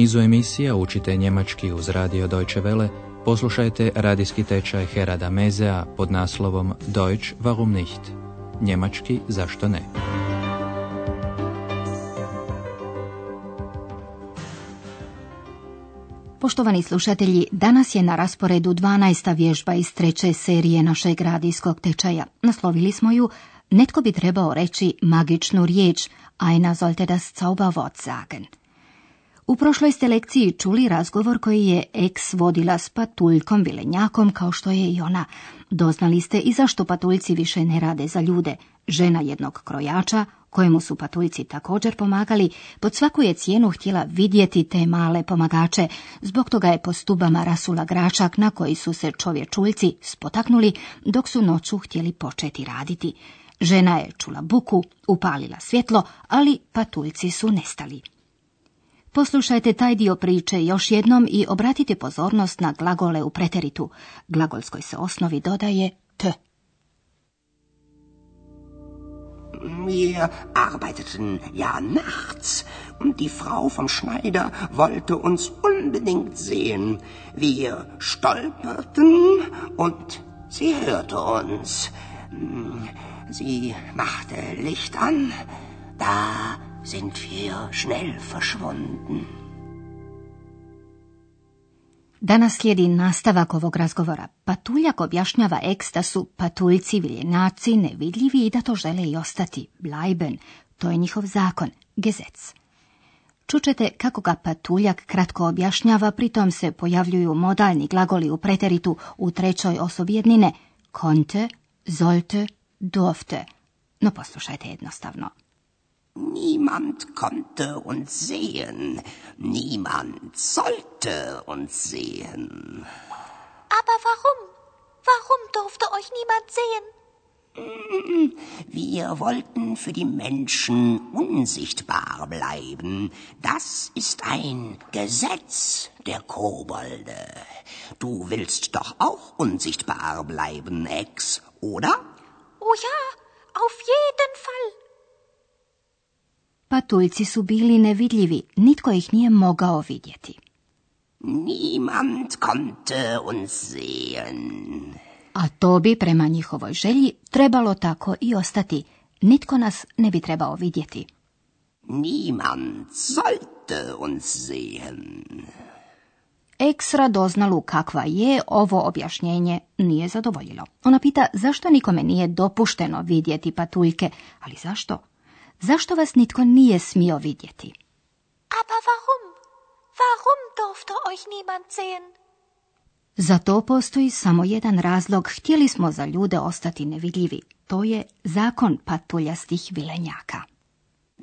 nizu emisija učite njemački uz radio Deutsche Welle, poslušajte radijski tečaj Herada Mezea pod naslovom Deutsch warum nicht? Njemački zašto ne? Poštovani slušatelji, danas je na rasporedu 12. vježba iz treće serije našeg radijskog tečaja. Naslovili smo ju Netko bi trebao reći magičnu riječ, Einer sollte das Zauberwort sagen. U prošloj ste lekciji čuli razgovor koji je ex vodila s patuljkom vilenjakom kao što je i ona. Doznali ste i zašto patuljci više ne rade za ljude. Žena jednog krojača, kojemu su patuljci također pomagali, pod svaku je cijenu htjela vidjeti te male pomagače. Zbog toga je po stubama rasula gračak na koji su se čovječuljci spotaknuli dok su noću htjeli početi raditi. Žena je čula buku, upalila svjetlo, ali patuljci su nestali. Poslušajte taj dio priče još jednom i obratite pozornost na glagole u preteritu. Glagolskoj se osnovi dodaje t. Wir arbeiteten ja nachts und die Frau vom Schneider wollte uns unbedingt sehen. Wir stolperten und sie hörte uns. Sie machte Licht an, da sind wir schnell verschwunden. Danas slijedi nastavak ovog razgovora. Patuljak objašnjava eks da su patuljci viljenaci nevidljivi i da to žele i ostati. Bleiben, to je njihov zakon, gezec. Čučete kako ga patuljak kratko objašnjava, pritom se pojavljuju modalni glagoli u preteritu u trećoj osobi jednine. Konnte, sollte, durfte. No poslušajte jednostavno. Niemand konnte uns sehen, niemand sollte uns sehen. Aber warum? Warum durfte euch niemand sehen? Wir wollten für die Menschen unsichtbar bleiben. Das ist ein Gesetz der Kobolde. Du willst doch auch unsichtbar bleiben, Ex, oder? Oh ja, auf jeden Fall. Patuljci su bili nevidljivi, nitko ih nije mogao vidjeti. Niemand konnte uns sehen. A to bi prema njihovoj želji trebalo tako i ostati. Nitko nas ne bi trebao vidjeti. Niemand sollte uns sehen. Eksra doznalu kakva je, ovo objašnjenje nije zadovoljilo. Ona pita zašto nikome nije dopušteno vidjeti patuljke, ali zašto? Zašto vas nitko nije smio vidjeti? Aber warum? Warum durfte euch niemand sehen? Za to postoji samo jedan razlog. Htjeli smo za ljude ostati nevidljivi. To je zakon patuljastih vilenjaka.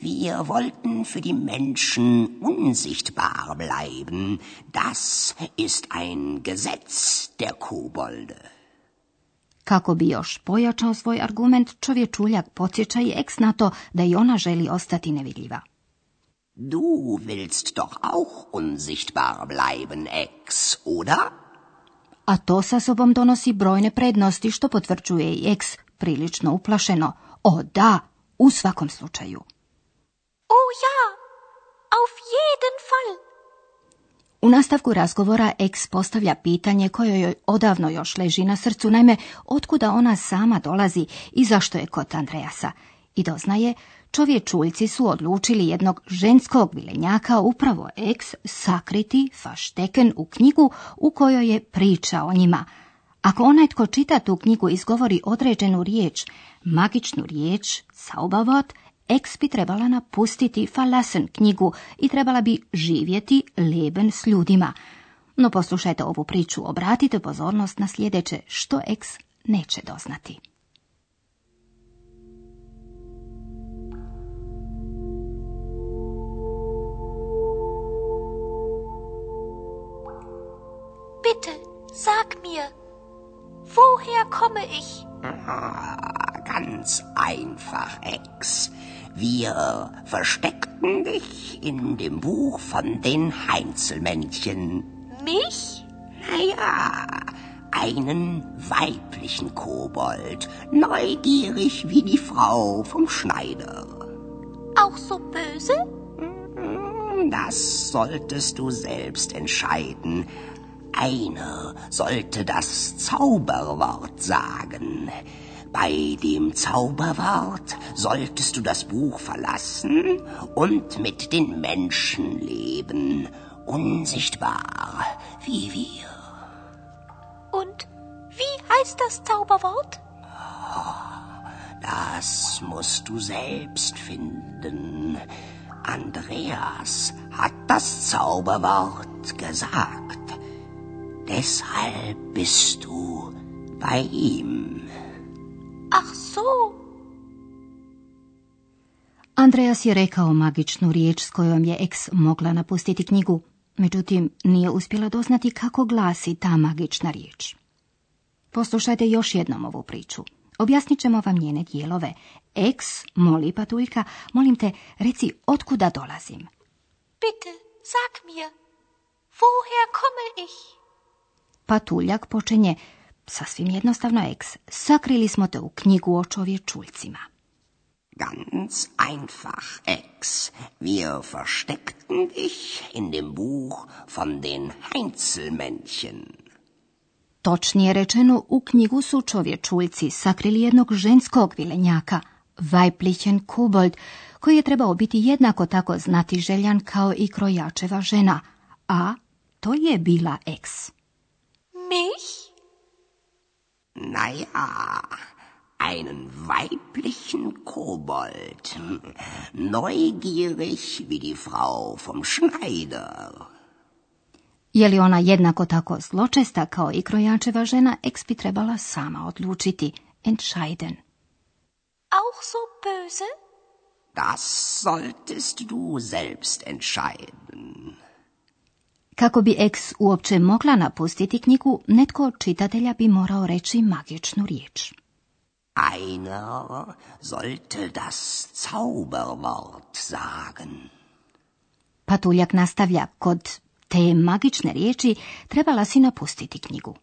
Wir wollten für die Menschen unsichtbar bleiben. Das ist ein Gesetz der Kobolde. Kako bi još pojačao svoj argument, čovječuljak podsjeća i eks na to da i ona želi ostati nevidljiva. Du willst doch auch unsichtbar bleiben, Ex, oder? A to sa sobom donosi brojne prednosti što potvrđuje i eks prilično uplašeno. O da, u svakom slučaju. Oh ja, auf jeden Fall. U nastavku razgovora eks postavlja pitanje koje joj odavno još leži na srcu, naime, otkuda ona sama dolazi i zašto je kod Andreasa. I doznaje, čovječuljci su odlučili jednog ženskog vilenjaka upravo eks sakriti fašteken u knjigu u kojoj je priča o njima. Ako onaj tko čita tu knjigu izgovori određenu riječ, magičnu riječ, saubavot, Eks bi trebala napustiti Falasen knjigu i trebala bi živjeti leben s ljudima. No poslušajte ovu priču, obratite pozornost na sljedeće, što Eks neće doznati. Bitte, sag mir, woher komme ich? Ah, ganz einfach, Ex. Wir versteckten dich in dem Buch von den Heinzelmännchen. Mich? Naja, einen weiblichen Kobold, neugierig wie die Frau vom Schneider. Auch so böse? Das solltest du selbst entscheiden. Einer sollte das Zauberwort sagen. Bei dem Zauberwort solltest du das Buch verlassen und mit den Menschen leben, unsichtbar wie wir. Und wie heißt das Zauberwort? Das musst du selbst finden. Andreas hat das Zauberwort gesagt. Deshalb bist du bei ihm. Ach so. Andreas je rekao magičnu riječ s kojom je ex mogla napustiti knjigu, međutim nije uspjela doznati kako glasi ta magična riječ. Poslušajte još jednom ovu priču. Objasnit ćemo vam njene dijelove. Ex, moli patuljka, molim te, reci otkuda dolazim. Bitte, sag mir, woher komme ich? Patuljak počinje, sasvim jednostavno ex, sakrili smo te u knjigu o čovječuljcima. Ganz einfach, Ex. Wir versteckten dich in dem Buch von den Heinzelmännchen. Točnije rečeno, u knjigu su čovječuljci sakrili jednog ženskog vilenjaka, Weiblichen Kobold, koji je trebao biti jednako tako znati željan kao i krojačeva žena, a to je bila ex. Mich? Naja, einen weiblichen Kobold. Neugierig wie die Frau vom Schneider. Je li ona jednako tako zločesta kao i krojačeva žena, ex bi trebala sama odlučiti, entscheiden. Auch so böse? Das solltest du selbst entscheiden. Kako bi ex uopće mogla napustiti knjigu, netko od čitatelja bi morao reći magičnu riječ. Einer sollte das Zauberwort sagen. Patuljak nastavlja, kod te magične riječi trebala si napustiti knjigu.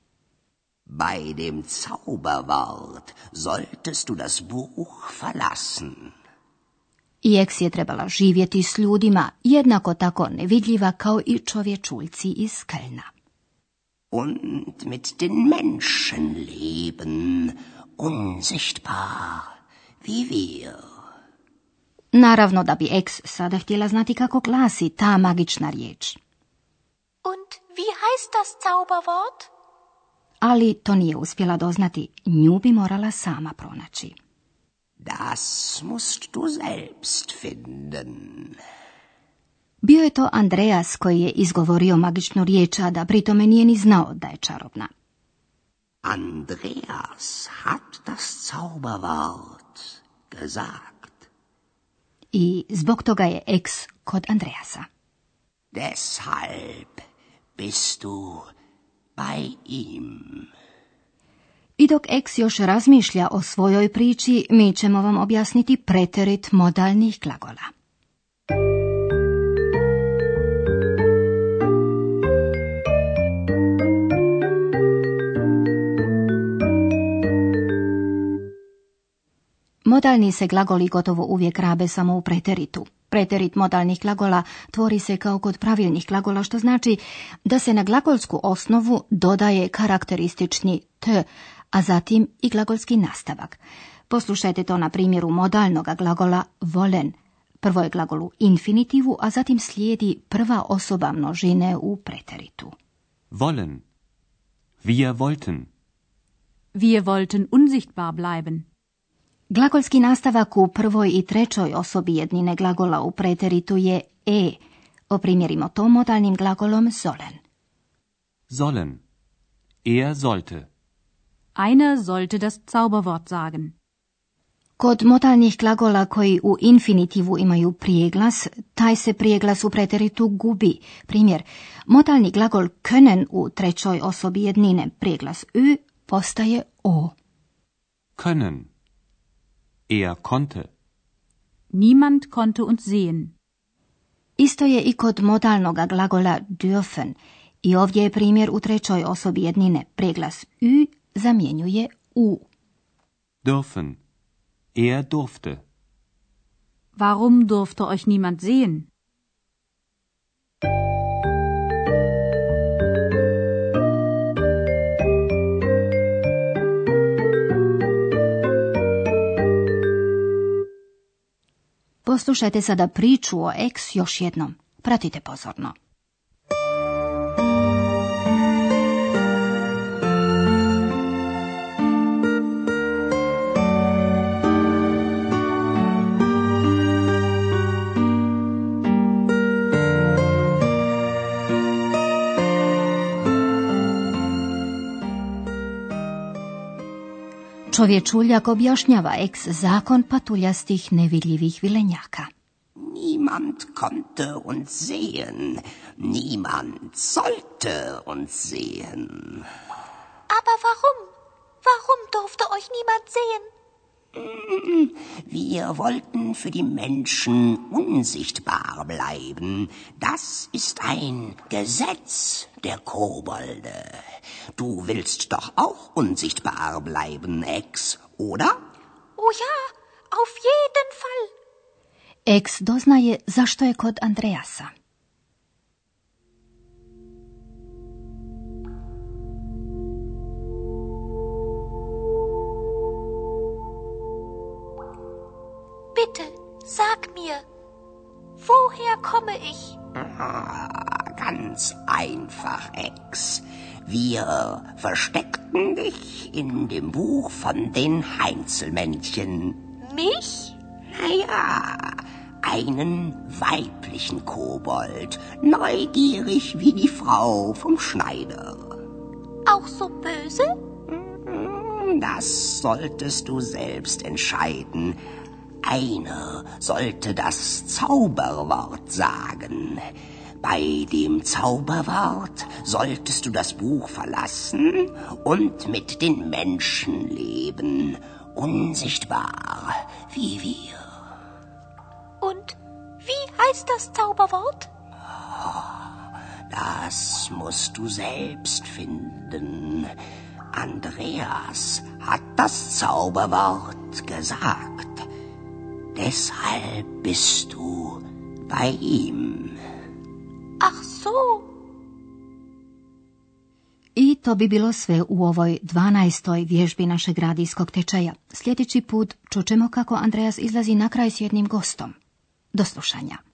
Bei dem Zauberwort solltest du das Buch verlassen. I eks je trebala živjeti s ljudima, jednako tako nevidljiva kao i čovječuljci iz Kölna. Und mit den Menschen leben, unsichtbar wie wir. Naravno da bi eks sada htjela znati kako glasi ta magična riječ. Und wie heißt das Zauberwort? Ali to nije uspjela doznati, nju bi morala sama pronaći. Das musst du selbst finden. Bio je to Andreas koji je izgovorio magičnu riječ, a da pritome nije ni znao da je čarobna. Andreas hat das Zauberwort gesagt. I zbog toga je eks kod Andreasa. Deshalb bist du bei ihm. I dok eks još razmišlja o svojoj priči, mi ćemo vam objasniti preterit modalnih glagola. Modalni se glagoli gotovo uvijek rabe samo u preteritu. Preterit modalnih glagola tvori se kao kod pravilnih glagola, što znači da se na glagolsku osnovu dodaje karakteristični t, a zatim i glagolski nastavak. Poslušajte to na primjeru modalnog glagola volen. Prvo je glagol u infinitivu, a zatim slijedi prva osoba množine u preteritu. Wollen. Wir wollten. Wir wollten unsichtbar bleiben. Glagolski nastavak u prvoj i trećoj osobi jednine glagola u preteritu je e. Oprimjerimo to modalnim glagolom sollen. Sollen. Er sollte. Einer sollte das Zauberwort sagen. Kod modalnih glagola koji u infinitivu imaju prijeglas, taj se prijeglas u preteritu gubi. Primjer, modalni glagol können u trećoj osobi jednine, prijeglas ü postaje o. Können. Er konnte. Niemand konnte uns sehen. Isto je i kod modalnog glagola dürfen. I ovdje je primjer u trećoj osobi jednine, prijeglas ü zamjenjuje u. Dürfen. Er durfte. Warum durfte euch niemand sehen? Poslušajte sada priču o ex još jednom. Pratite pozorno. Čovječuljak objašnjava ex zakon patuljastih nevidljivih vilenjaka. Niemand konnte uns sehen, niemand sollte uns sehen. Aber warum? Warum durfte euch niemand sehen? Wir wollten für die Menschen unsichtbar bleiben. Das ist ein Gesetz der Kobolde. Du willst doch auch unsichtbar bleiben, Ex, oder? Oh ja, auf jeden Fall. Ex doznaje zašto je kod Andreasa. Bitte, sag mir, woher komme ich? Ganz einfach, Ex. Wir versteckten dich in dem Buch von den Heinzelmännchen. Mich? Naja, einen weiblichen Kobold, neugierig wie die Frau vom Schneider. Auch so böse? Das solltest du selbst entscheiden. Einer sollte das Zauberwort sagen. Bei dem Zauberwort solltest du das Buch verlassen und mit den Menschen leben, unsichtbar wie wir. Und wie heißt das Zauberwort? Das musst du selbst finden. Andreas hat das Zauberwort gesagt. Deshalb bist du bei ihm. Ach so. I to bi bilo sve u ovoj 12. vježbi našeg radijskog tečaja. Sljedeći put čućemo kako Andreas izlazi na kraj s jednim gostom. Do slušanja.